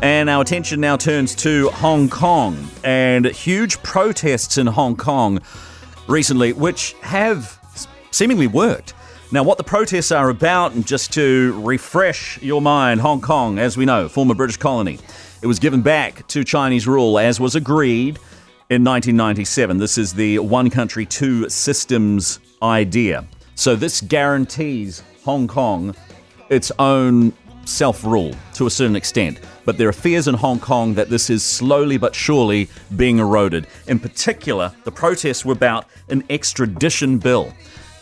And our attention now turns to Hong Kong and huge protests in Hong Kong recently, which have seemingly worked. Now, what the protests are about, and just to refresh your mind, Hong Kong, as we know, former British colony, it was given back to Chinese rule as was agreed in 1997. This is the one country, two systems idea. So, this guarantees Hong Kong its own self rule to a certain extent. But there are fears in Hong Kong that this is slowly but surely being eroded. In particular, the protests were about an extradition bill.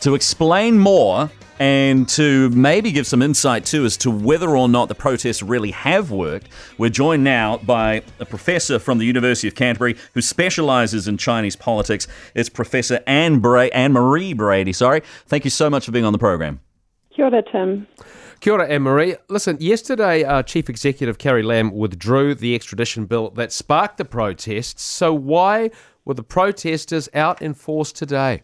To explain more and to maybe give some insight too as to whether or not the protests really have worked, we're joined now by a professor from the University of Canterbury who specializes in Chinese politics. It's Professor Anne, Bra- Anne Marie Brady. Sorry. Thank you so much for being on the program. Kia ora, Tim. Kia ora, Anne-Marie. Listen, yesterday uh, Chief Executive Carrie Lam withdrew the extradition bill that sparked the protests. So why were the protesters out in force today?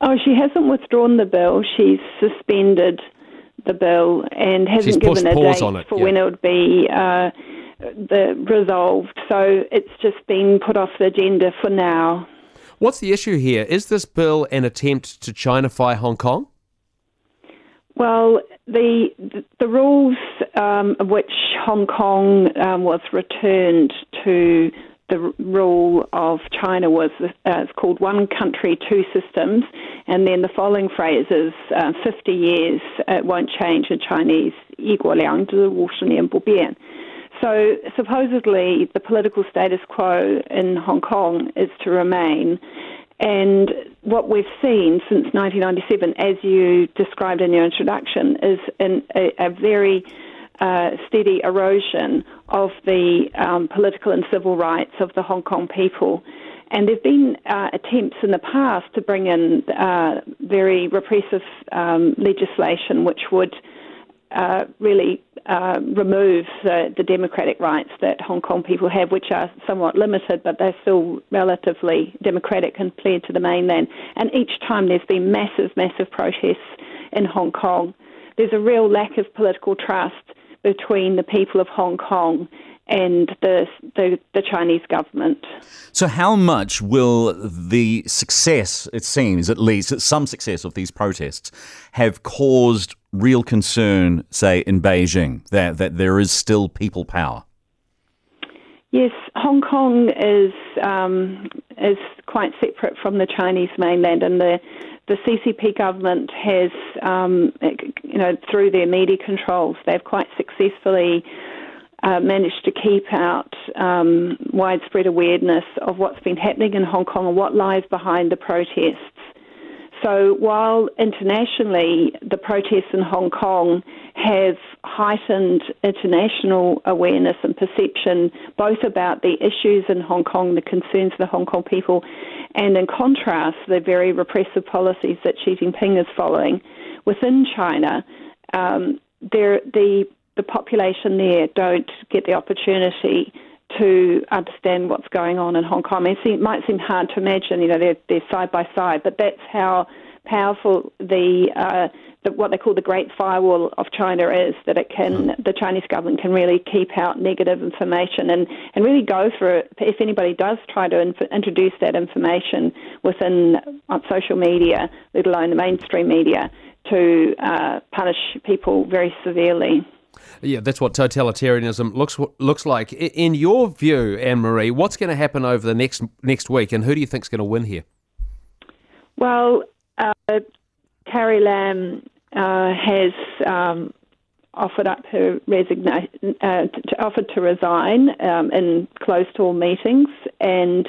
Oh, she hasn't withdrawn the bill. She's suspended the bill and hasn't She's given a pause date on it, for yeah. when it would be uh, the resolved. So it's just been put off the agenda for now. What's the issue here? Is this bill an attempt to Chinify Hong Kong? Well, the the rules um, of which Hong Kong um, was returned to the rule of China was uh, it's called one country, two systems, and then the following phrase is uh, 50 years it won't change in Chinese, 一国两制五十年不变. So supposedly the political status quo in Hong Kong is to remain. and what we've seen since 1997, as you described in your introduction, is a, a very uh, steady erosion of the um, political and civil rights of the Hong Kong people. And there have been uh, attempts in the past to bring in uh, very repressive um, legislation which would uh, really uh, remove the, the democratic rights that Hong Kong people have, which are somewhat limited, but they're still relatively democratic compared to the mainland. And each time there's been massive, massive protests in Hong Kong. There's a real lack of political trust between the people of Hong Kong and the, the, the Chinese government. So, how much will the success, it seems at least, some success of these protests have caused real concern, say, in Beijing, that, that there is still people power? Yes, Hong Kong is um, is quite separate from the Chinese mainland, and the the CCP government has, um, you know, through their media controls, they've quite successfully uh, managed to keep out um, widespread awareness of what's been happening in Hong Kong and what lies behind the protests. So while internationally the protests in Hong Kong have heightened international awareness and perception, both about the issues in Hong Kong, the concerns of the Hong Kong people, and in contrast, the very repressive policies that Xi Jinping is following within China, um, there, the the population there don't get the opportunity to understand what's going on in Hong Kong. It, seem, might seem hard to imagine, you know, they're, they're side by side, but that's how powerful the, uh, the what they call the Great Firewall of China is. That it can, the Chinese government can really keep out negative information and, and really go for it. If anybody does try to inf- introduce that information within uh, social media, let alone the mainstream media, to uh, punish people very severely. Yeah, that's what totalitarianism looks looks like. In your view, Anne Marie, what's going to happen over the next next week, and who do you think is going to win here? Well, uh, Carrie Lam uh, has um, offered up her resignation, uh, offered to resign um, in closed door meetings, and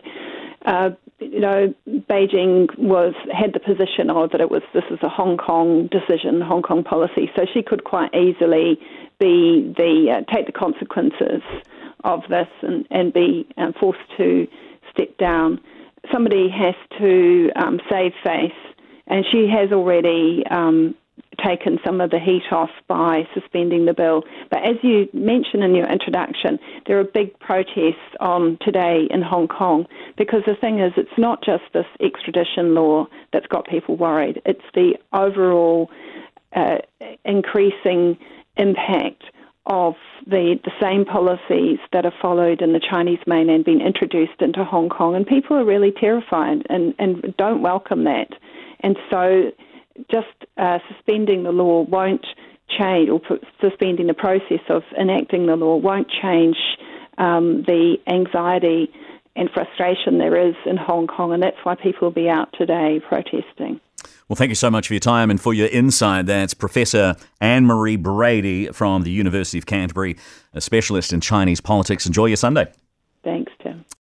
uh, you know, Beijing was had the position of that it was this is a Hong Kong decision, Hong Kong policy, so she could quite easily be the uh, take the consequences of this and and be um, forced to step down. Somebody has to um, save face, and she has already um, taken some of the heat off by suspending the bill. But as you mentioned in your introduction, there are big protests on today in Hong Kong because the thing is, it's not just this extradition law that's got people worried. It's the overall uh, increasing impact of the, the same policies that are followed in the Chinese mainland being introduced into Hong Kong, and people are really terrified and, and don't welcome that. And so just uh, suspending the law won't change, or suspending the process of enacting the law won't change um, the anxiety and frustration there is in Hong Kong, and that's why people will be out today protesting. Well, thank you so much for your time and for your insight. That's Professor Anne Marie Brady from the University of Canterbury, a specialist in Chinese politics. Enjoy your Sunday. Thanks, Tim.